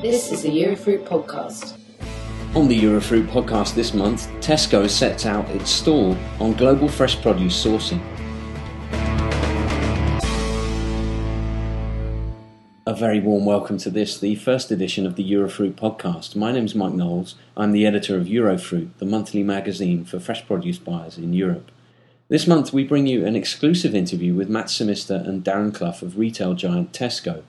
This is the Eurofruit podcast. On the Eurofruit podcast this month, Tesco sets out its stall on global fresh produce sourcing. A very warm welcome to this, the first edition of the Eurofruit podcast. My name's Mike Knowles. I'm the editor of Eurofruit, the monthly magazine for fresh produce buyers in Europe. This month, we bring you an exclusive interview with Matt Simister and Darren Clough of retail giant Tesco.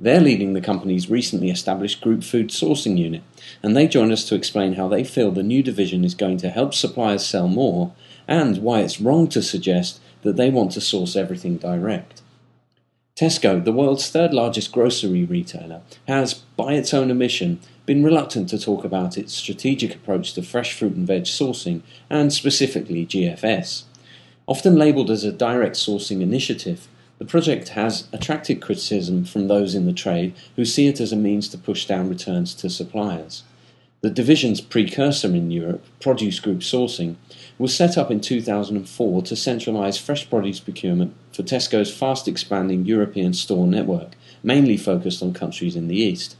They're leading the company's recently established group food sourcing unit, and they join us to explain how they feel the new division is going to help suppliers sell more and why it's wrong to suggest that they want to source everything direct. Tesco, the world's third largest grocery retailer, has, by its own admission, been reluctant to talk about its strategic approach to fresh fruit and veg sourcing, and specifically GFS. Often labelled as a direct sourcing initiative, the project has attracted criticism from those in the trade who see it as a means to push down returns to suppliers. The division's precursor in Europe, Produce Group Sourcing, was set up in 2004 to centralise fresh produce procurement for Tesco's fast expanding European store network, mainly focused on countries in the East.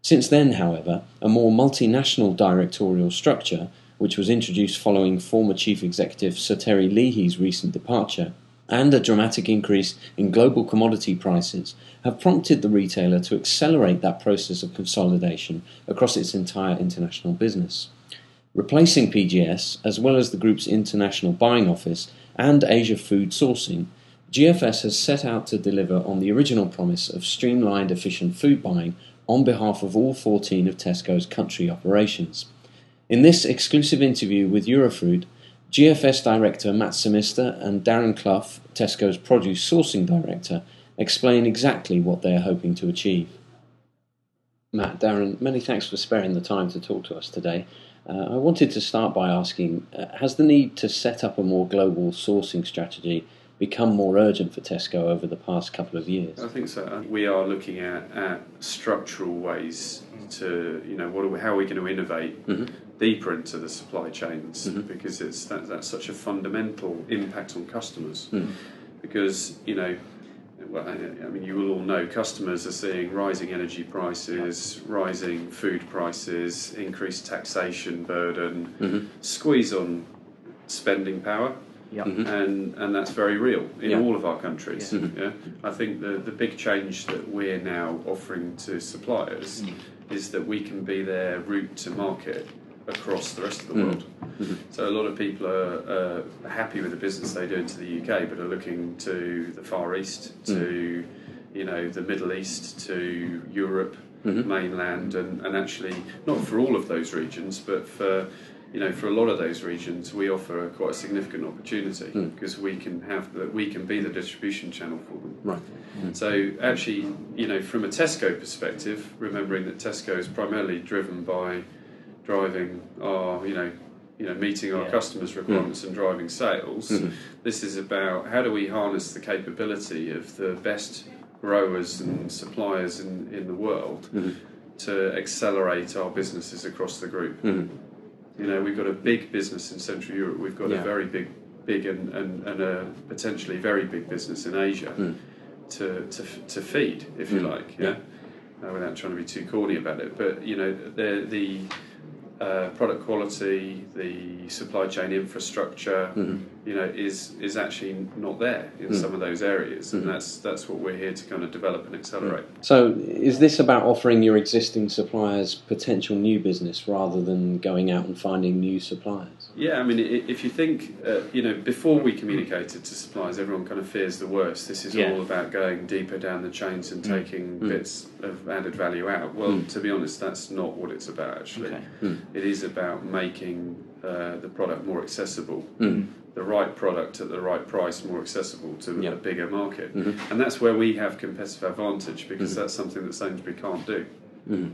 Since then, however, a more multinational directorial structure which was introduced following former Chief Executive Sir Terry Leahy's recent departure, and a dramatic increase in global commodity prices have prompted the retailer to accelerate that process of consolidation across its entire international business. Replacing PGS, as well as the group's international buying office and Asia food sourcing, GFS has set out to deliver on the original promise of streamlined, efficient food buying on behalf of all 14 of Tesco's country operations. In this exclusive interview with Eurofruit, GFS Director Matt Simister and Darren Clough, Tesco's Produce Sourcing Director, explain exactly what they are hoping to achieve. Matt, Darren, many thanks for sparing the time to talk to us today. Uh, I wanted to start by asking uh, Has the need to set up a more global sourcing strategy become more urgent for Tesco over the past couple of years? I think so. We are looking at, at structural ways to, you know, what are we, how are we going to innovate mm-hmm. deeper into the supply chains mm-hmm. because it's that, that's such a fundamental impact on customers. Mm-hmm. Because you know, well, I mean, you will all know customers are seeing rising energy prices, rising food prices, increased taxation burden, mm-hmm. squeeze on spending power. Yep. Mm-hmm. And and that's very real in yep. all of our countries. Yeah. Mm-hmm. yeah. I think the the big change that we're now offering to suppliers mm. is that we can be their route to market across the rest of the mm. world. Mm-hmm. So a lot of people are uh, happy with the business they do into the UK, but are looking to the Far East, mm. to you know the Middle East, to Europe, mm-hmm. mainland, and, and actually not for all of those regions, but for you know, for a lot of those regions, we offer quite a significant opportunity mm. because we can have that we can be the distribution channel for them. Right. Mm. So actually, you know, from a Tesco perspective, remembering that Tesco is primarily driven by driving our, you know, you know, meeting our yeah. customers' requirements mm. and driving sales. Mm-hmm. This is about how do we harness the capability of the best growers and suppliers in, in the world mm-hmm. to accelerate our businesses across the group. Mm-hmm. You know, we've got a big business in Central Europe. We've got yeah. a very big, big and, and, and, a potentially very big business in Asia mm. to, to, to feed, if mm. you like. Yeah. yeah. Uh, without trying to be too corny about it, but you know, the the uh, product quality, the supply chain infrastructure, mm-hmm. You know, is is actually not there in mm some of those areas, and mm-hmm. that's that's what we're here to kind of develop and accelerate. So, is this about offering your existing suppliers potential new business rather than going out and finding new suppliers? Yeah, I mean, if you think, uh, you know, before we communicated to suppliers, everyone kind of fears the worst. This is yeah. all about going deeper down the chains and mm. taking mm. bits of added value out. Well, mm. to be honest, that's not what it's about. Actually, okay. Mm. it is about making uh, the product more accessible. Mm. The right product at the right price, more accessible to yep. a bigger market, mm-hmm. and that's where we have competitive advantage because mm-hmm. that's something that Sainsbury can't do. Mm-hmm.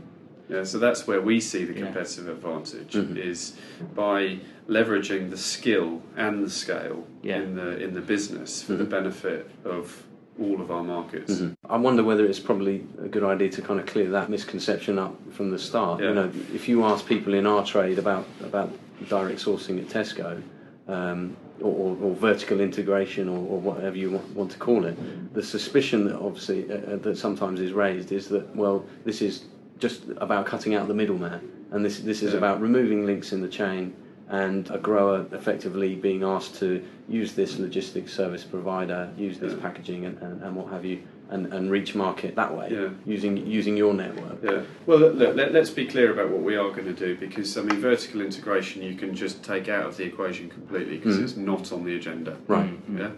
Yeah, so that's where we see the competitive yeah. advantage mm-hmm. is by leveraging the skill and the scale yeah. in the in the business for mm-hmm. the benefit of all of our markets. Mm-hmm. I wonder whether it's probably a good idea to kind of clear that misconception up from the start. Yeah. You know, if you ask people in our trade about about direct sourcing at Tesco. Um, or, or, vertical integration, or, or, whatever you want, want, to call it. The suspicion that obviously uh, uh, that sometimes is raised is that well, this is just about cutting out the middleman, and this this is Yeah. about removing links in the chain and a grower effectively being asked to use this logistics service provider, use this Yeah. packaging and, and, and what have you, and, and reach market that way Yeah. using using your network. Yeah. Well, look, look, let, us be clear about what we are going to do because I mean, vertical integration you can just take out of the equation completely because Mhm. it's not on the agenda. Right. Yeah.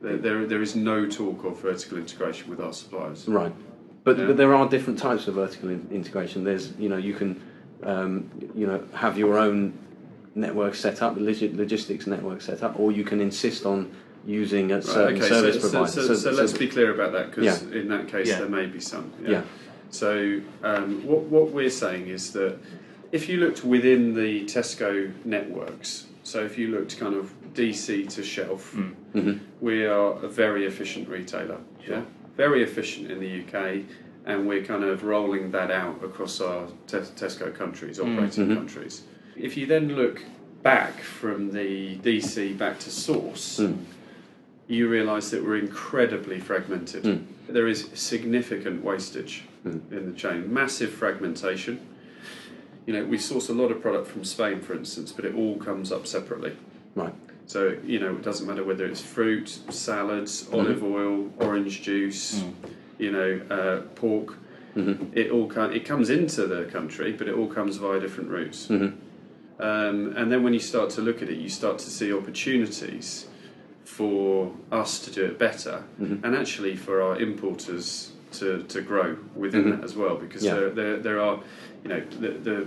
There, there, there is no talk of vertical integration with our suppliers. Right. But, Yeah. but there are different types of vertical in- integration. There's, you know, you can, um, you know, have your own network set up, log- logistics network set up, or you can insist on using a Right, certain okay, service so, so, provider. so, so let's be clear about that because Yeah. in that case Yeah. there may be some. Yeah. yeah. So um, what what we're saying is that if you looked within the Tesco networks, so if you looked kind of DC to shelf, Mm. Mhm. we are a very efficient retailer. Yeah, very efficient in the UK, and we're kind of rolling that out across our Tes- Tesco countries, Mm. operating Mhm. countries. If you then look back from the DC back to source, Mm. You realise that we're incredibly fragmented. Mm. There is significant wastage Mm. in the chain, massive fragmentation. You know, we source a lot of product from Spain, for instance, but it all comes up separately. Right. So you know, it doesn't matter whether it's fruit, salads, Mm-hmm. olive oil, orange juice, Mm. you know, uh, pork. Mhm. It all co- it comes into the country, but it all comes via different routes. Mhm. Um, and then when you start to look at it, you start to see opportunities for us to do it better, Mhm. and actually for our importers to, to grow within Mhm. that as well. Because Yeah. there, there there are, you know, the, the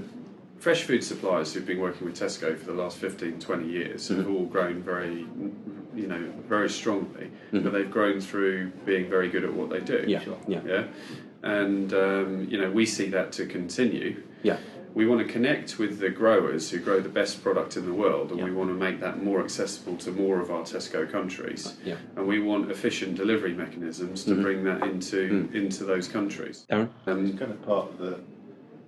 fresh food suppliers who've been working with Tesco for the last 15, 20 years have Mhm. all grown very, you know, very strongly. But they've grown through being very good at what they do. Yeah. Sure. Yeah. Yeah. And um, you know, we see that to continue. Yeah. We want to connect with the growers who grow the best product in the world, and Yeah. we want to make that more accessible to more of our Tesco countries. Yeah. And we want efficient delivery mechanisms to Mhm. bring that into Mm. into those countries. Darren. Um, It's kind of part of the,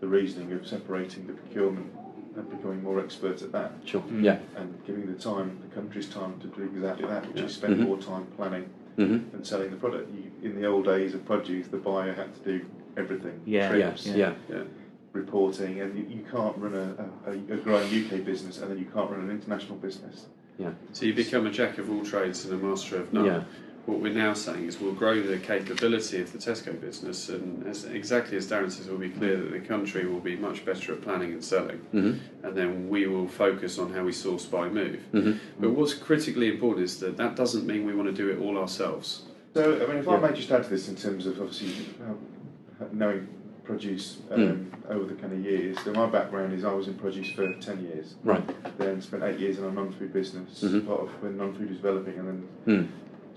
the reasoning of separating the procurement and becoming more expert at that Sure. Mm. Yeah. and giving the time, the country's time to do exactly that, which Yeah. is spend Mhm. more time planning hmm and selling the product. You, in the old days of produce, the buyer had to do everything. Yeah. Yeah. Yeah. yeah. Reporting, and you, you can't run a, a, a growing UK business and then you can't run an international business. Yeah. So you become a jack of all trades and a master of none. Yeah. What we're now saying is we'll grow the capability of the Tesco business, and as, exactly as Darren says, we'll be clear that the country will be much better at planning and selling, mm-hmm. and then we will focus on how we source by move. Mm-hmm. But what's critically important is that that doesn't mean we want to do it all ourselves. So, I mean, if Yeah. I may just add to this in terms of obviously uh, knowing produce um, over the kind of years. So, my background is I was in produce for 10 years, Right. then spent eight years in a non food business, Mhm. part of when non food was developing, and then Mm.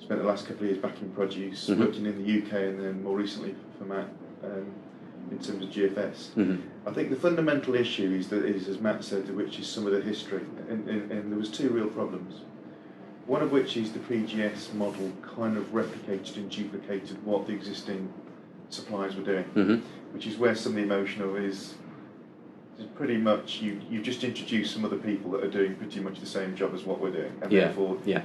spent the last couple of years back in produce, Mhm. working in the UK, and then more recently for Matt um, in terms of GFS. hmm I think the fundamental issue is that is, as Matt said, which is some of the history, and, and, and there was two real problems. One of which is the PGS model kind of replicated and duplicated what the existing suppliers were doing, hmm which is where some of the emotional is. is Pretty much, you you just introduced some other people that are doing pretty much the same job as what we're doing, and Yeah. therefore Yeah.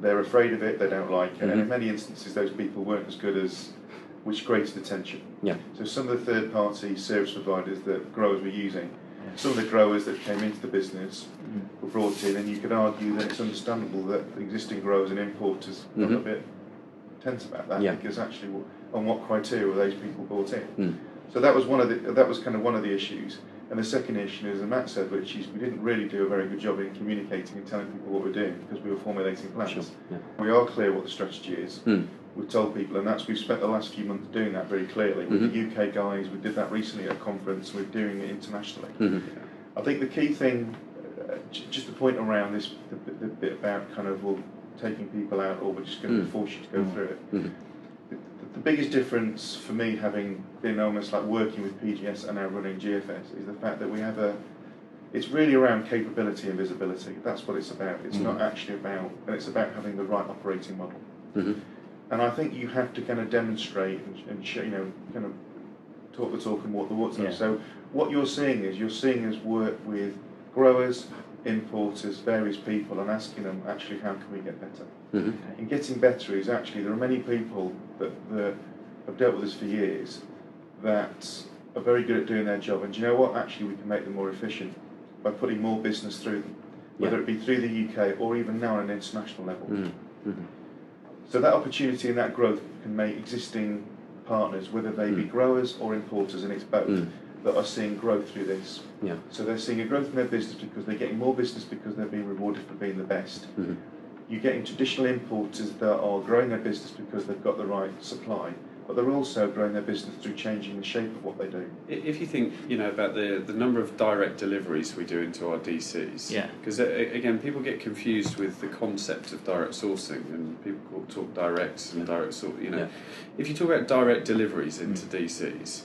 they're afraid of it, they don't like it, and Mhm. in many instances, those people weren't as good as, which created the tension. Yeah. So some of the third-party service providers that growers were using, some of the growers that came into the business Mm. were brought in, and you could argue that it's understandable that existing growers and importers got a bit tense about that Yeah. because actually, on what criteria were those people brought in? Mm. So that was one of the that was kind of one of the issues. And the second issue, is, as Matt said, which is we didn't really do a very good job in communicating and telling people what we're doing because we were formulating plans. Sure. Yeah. We are clear what the strategy is. Mm. We've told people, and that's we've spent the last few months doing that very clearly with Mhm. the UK guys. We did that recently at a conference. We're doing it internationally. hmm I think the key thing, uh, j- just the point around this, the, the bit about kind of well, taking people out, or we're just going to Mm. force you to go Mm. through it. The, biggest difference for me, having been almost like working with PGS and now running GFS, is the fact that we have a. It's really around capability and visibility. That's what it's about. It's Mm. not actually about, and it's about having the right operating model. hmm And I think you have to kind of demonstrate and, and show, you know, kind of talk the talk and walk the walk. Yeah. So what you're seeing is you're seeing us work with growers, importers, various people, and asking them actually how can we get better. hmm And getting better is actually there are many people that, that have dealt with this for years that are very good at doing their job, and do you know what? Actually, we can make them more efficient by putting more business through them, whether Yeah. it be through the UK or even now on an international level. Mm. Mhm. So that opportunity and that growth can make existing partners, whether they be Mm. growers or importers, and it's both, Mm. That are seeing growth through this. Yeah. So they're seeing a growth in their business because they're getting more business because they're being rewarded for being the best. Mhm. You're getting traditional importers that are growing their business because they've got the right supply, but they're also growing their business through changing the shape of what they do. If you think, you know, about the, the number of direct deliveries we do into our DCs, Yeah. because again, people get confused with the concept of direct sourcing, and people talk direct and direct sort. You know, Yeah. if you talk about direct deliveries into DCs,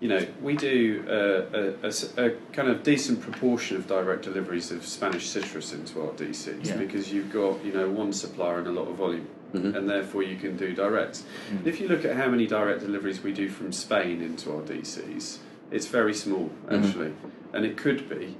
you know, we do a a, a a kind of decent proportion of direct deliveries of Spanish citrus into our DCs Yeah. because you've got, you know, one supplier and a lot of volume. Mhm. And therefore, you can do direct. Mm. If you look at how many direct deliveries we do from Spain into our DCs, it's very small actually, and it could be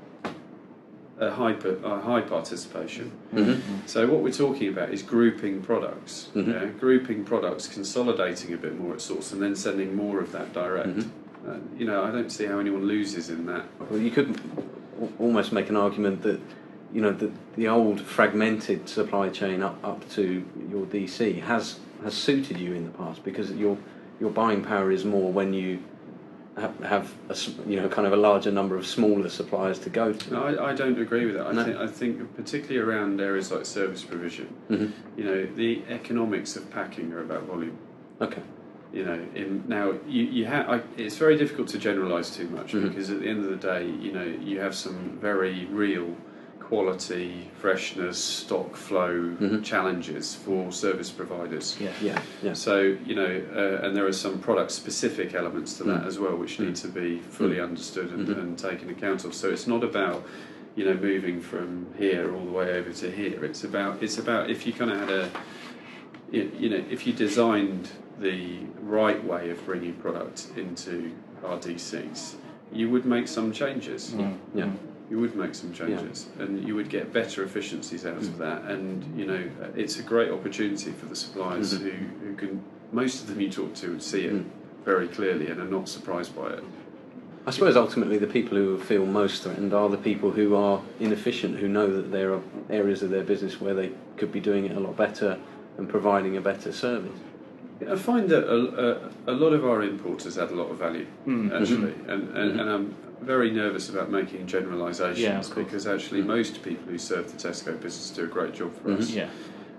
a high a high participation. Mhm. So what we're talking about is grouping products, Mhm. yeah? grouping products, consolidating a bit more at source, and then sending more of that direct. Mhm. Uh, you know, I don't see how anyone loses in that. Well, you could almost make an argument that you know the the old fragmented supply chain up up to your DC has has suited you in the past because your your buying power is more when you have, have a, you know kind of a larger number of smaller suppliers to go to. No, I, I don't agree with that. I No. think I think particularly around areas like service provision, Mhm. you know, the economics of packing are about volume. Okay. You know in now you, you have it's very difficult to generalize too much Mhm. because at the end of the day you know you have some very real quality freshness stock flow Mhm. challenges for service providers Yeah. Yeah. Yeah. so you know uh, and there are some product specific elements to that Mm. as well which need Mm. to be fully Mm. understood and, Mhm. and taken account of so it's not about you know moving from here all the way over to here it's about it's about if you kind of had a you know, if you designed the right way of bringing product into our DCs, you would make some changes. Mm. Yeah. You would make some changes, and you would get better efficiencies out of that. And you know, it's a great opportunity for the suppliers Mhm. who, who can. Most of them you talk to would see it Mm. very clearly and are not surprised by it. I suppose ultimately the people who feel most threatened are the people who are inefficient, who know that there are areas of their business where they could be doing it a lot better and providing a better service. I find that a, a, a lot of our importers add a lot of value, Mm. actually, and, and, Mhm. and I'm very nervous about making generalisations Yeah, because actually Mhm. most people who serve the Tesco business do a great job for us, Yeah.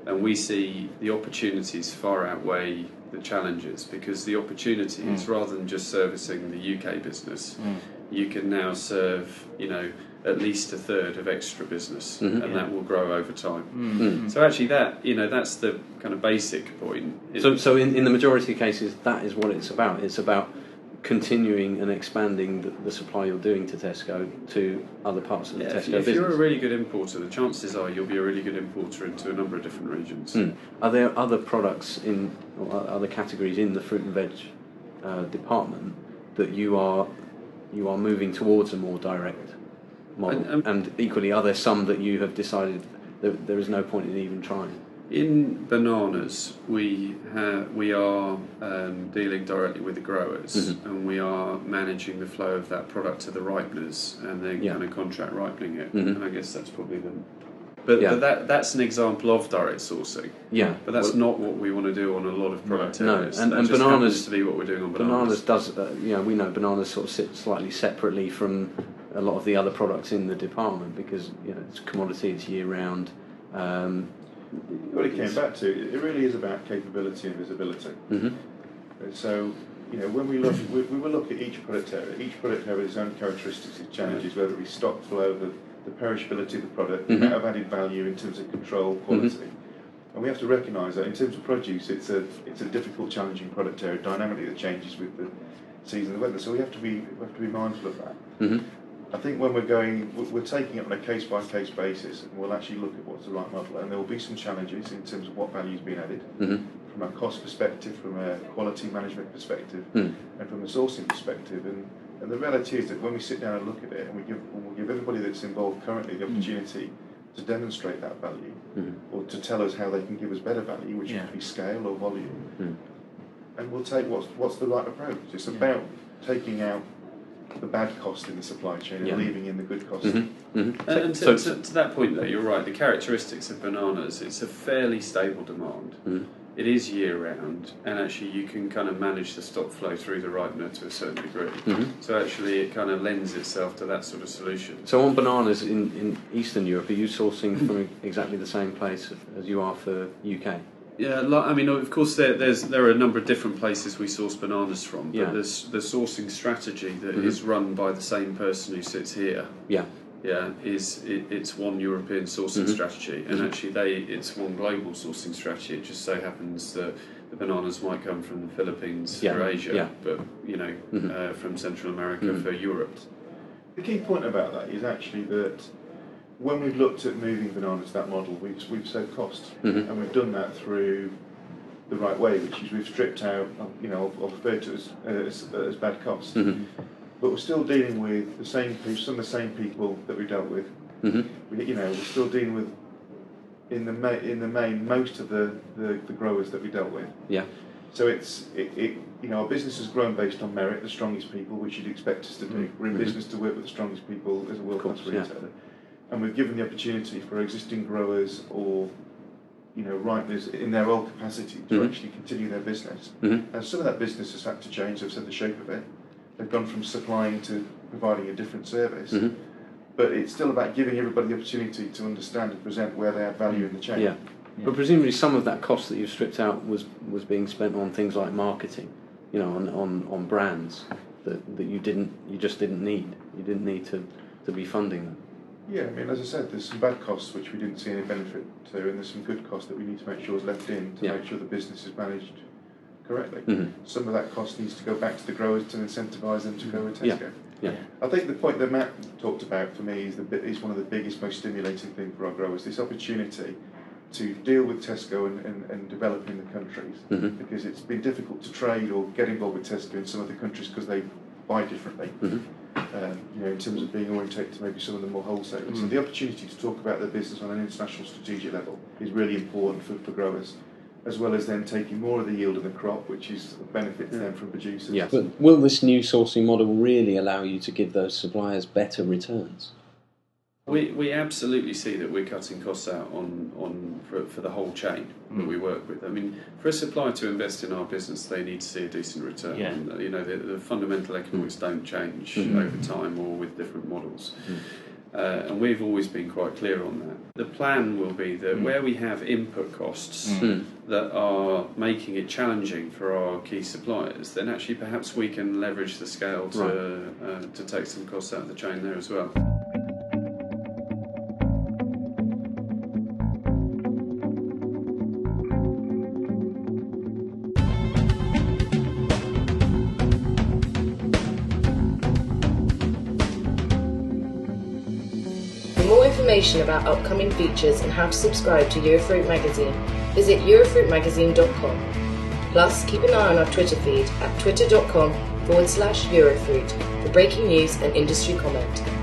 and we see the opportunities far outweigh the challenges because the opportunity is Mm. rather than just servicing the UK business, Mm. you can now serve, you know, at least a third of extra business, Mhm. and Yeah. that will grow over time. Mm. So actually, that you know, that's the kind of basic point. So, so in, in the majority of cases, that is what it's about. It's about continuing and expanding the, the supply you're doing to Tesco to other parts of the Yeah, if, Tesco if business. you're a really good importer, the chances are you'll be a really good importer into a number of different regions. Mm. Are there other products in or other categories in the fruit and veg uh, department that you are you are moving towards a more direct model? And, um, and equally, are there some that you have decided that there is no point in even trying? In bananas, we ha- we are um, dealing directly with the growers, Mhm. and we are managing the flow of that product to the ripeners, and then Yeah. kind of contract ripening it. Mhm. And I guess that's probably the. But, Yeah. but that that's an example of direct sourcing. Yeah, But that's well, not what we want to do on a lot of product No, areas. and- that and just bananas- to be what we're doing on bananas bananas. does. Uh, you know, we know bananas sort of sit slightly separately from a lot of the other products in the department because you know it's a commodity, it's year round. Um, What it came back to, it really is about capability and visibility. mhm. So, you know, when we look, we, we will look at each product area. Each product area has its own characteristics, its challenges, whether it be stock flow, the, the perishability of the product, the Mhm. amount of added value in terms of control, quality. And we have to recognise that in terms of produce, it's a it's a difficult, challenging product area, dynamically that changes with the season the weather. So we have to be we have to be mindful of that. Mhm. I think when we're going, we're- taking it on a case by case basis, and we'll actually look at what's the right model, and there will be some challenges in terms of what value is being added Mhm. from a cost perspective, from a quality management perspective, Mm. and from a sourcing perspective. And, and the reality is that when we sit down and look at it, and we give, we'll give everybody that's involved currently the opportunity to demonstrate that value, Mhm. or to tell us how they can give us better value, which Yeah. could be scale or volume, Mm. and we'll take what's, what's the right approach. It's Yeah. about taking out the bad cost in the supply chain Yeah. and leaving in the good cost. Mhm, mhm. And, and to, So- to, to that point, though, you're right. The characteristics of bananas, it's a fairly stable demand. Mhm. It is year round, and actually, you can kind of manage the stock flow through the ripener to a certain degree. Mhm. So, actually, it kind of lends itself to that sort of solution. So on bananas in, in Eastern Europe, are you sourcing from exactly the same place as you are for UK? Yeah, I mean, of course, there, there's there are a number of different places we source bananas from, but Yeah. there's the sourcing strategy that Mhm. is run by the same person who sits here. Yeah. Yeah, is it, it's one European sourcing Mhm. strategy, and Mhm. actually they it's one global sourcing strategy. It just so happens that the bananas might come from the Philippines Yeah, for Asia, yeah. but you know Mhm. uh, from Central America Mhm. for Europe. The key point about that is actually that when we've looked at moving bananas to that model, we've, we've saved cost. Mhm. And we've done that through the right way, which is we've stripped out, you know, I'll refer to it as, as, as bad cost. Mhm. But we're still dealing with the same people, some of the same people that we dealt with. Mhm. We, you know, we're still dealing with, in the, ma- in the main, most of the, the, the growers that we dealt with. Yeah. So it's it, it you know our business has grown based on merit, the strongest people, which you'd expect us to do. Mm. We're in Mhm. business to work with the strongest people as a world class course, yeah. Retailer, and we've given the opportunity for existing growers or you know ripeners in their old capacity to Mhm. actually continue their business. Mhm. And some of that business has had to change. They've said the shape of it. They've gone from supplying to providing a different service. Mhm. But it's still about giving everybody the opportunity to understand and present where they add value in the chain. Yeah. But presumably some of that cost that you've stripped out was, was being spent on things like marketing, you know, on, on, on brands that, that you didn't you just didn't need. You didn't need to, to be funding them. Yeah, I mean, as I said, there's some bad costs which we didn't see any benefit to, and there's some good costs that we need to make sure is left in to Yeah. make sure the business is managed correctly. Mhm. Some of that cost needs to go back to the growers to incentivise them to go with. Tesco. Yeah. yeah. I think the point that Matt talked about for me is the bit is one of the biggest, most stimulating thing for our growers. This opportunity to deal with Tesco and, and, and develop in the countries Mhm. because it's been difficult to trade or get involved with Tesco in some of the countries because they buy differently. Mhm. Um, you know, in terms of being orientated to maybe some of the more wholesalers. So Mm. the opportunity to talk about their business on an international strategic level is really important for, for growers, as well as them taking more of the yield of the crop, which is a benefit to them from producers. Yeah. But will this new sourcing model really allow you to give those suppliers better returns? We, we absolutely see that we're cutting costs out on, on for, for the whole chain that we work with. I mean, for a supplier to invest in our business, they need to see a decent return. Yeah. And, you know, the, the fundamental economics don't change over time or with different models. Uh, and we've always been quite clear on that. The plan will be that where we have input costs Mm. that are making it challenging for our key suppliers, then actually perhaps we can leverage the scale to, uh, to take some costs out of the chain there as well. Information about upcoming features and how to subscribe to Eurofruit magazine, visit eurofruitmagazine.com. Plus, keep an eye on our Twitter feed at twitter.com forward slash Eurofruit for breaking news and industry comment.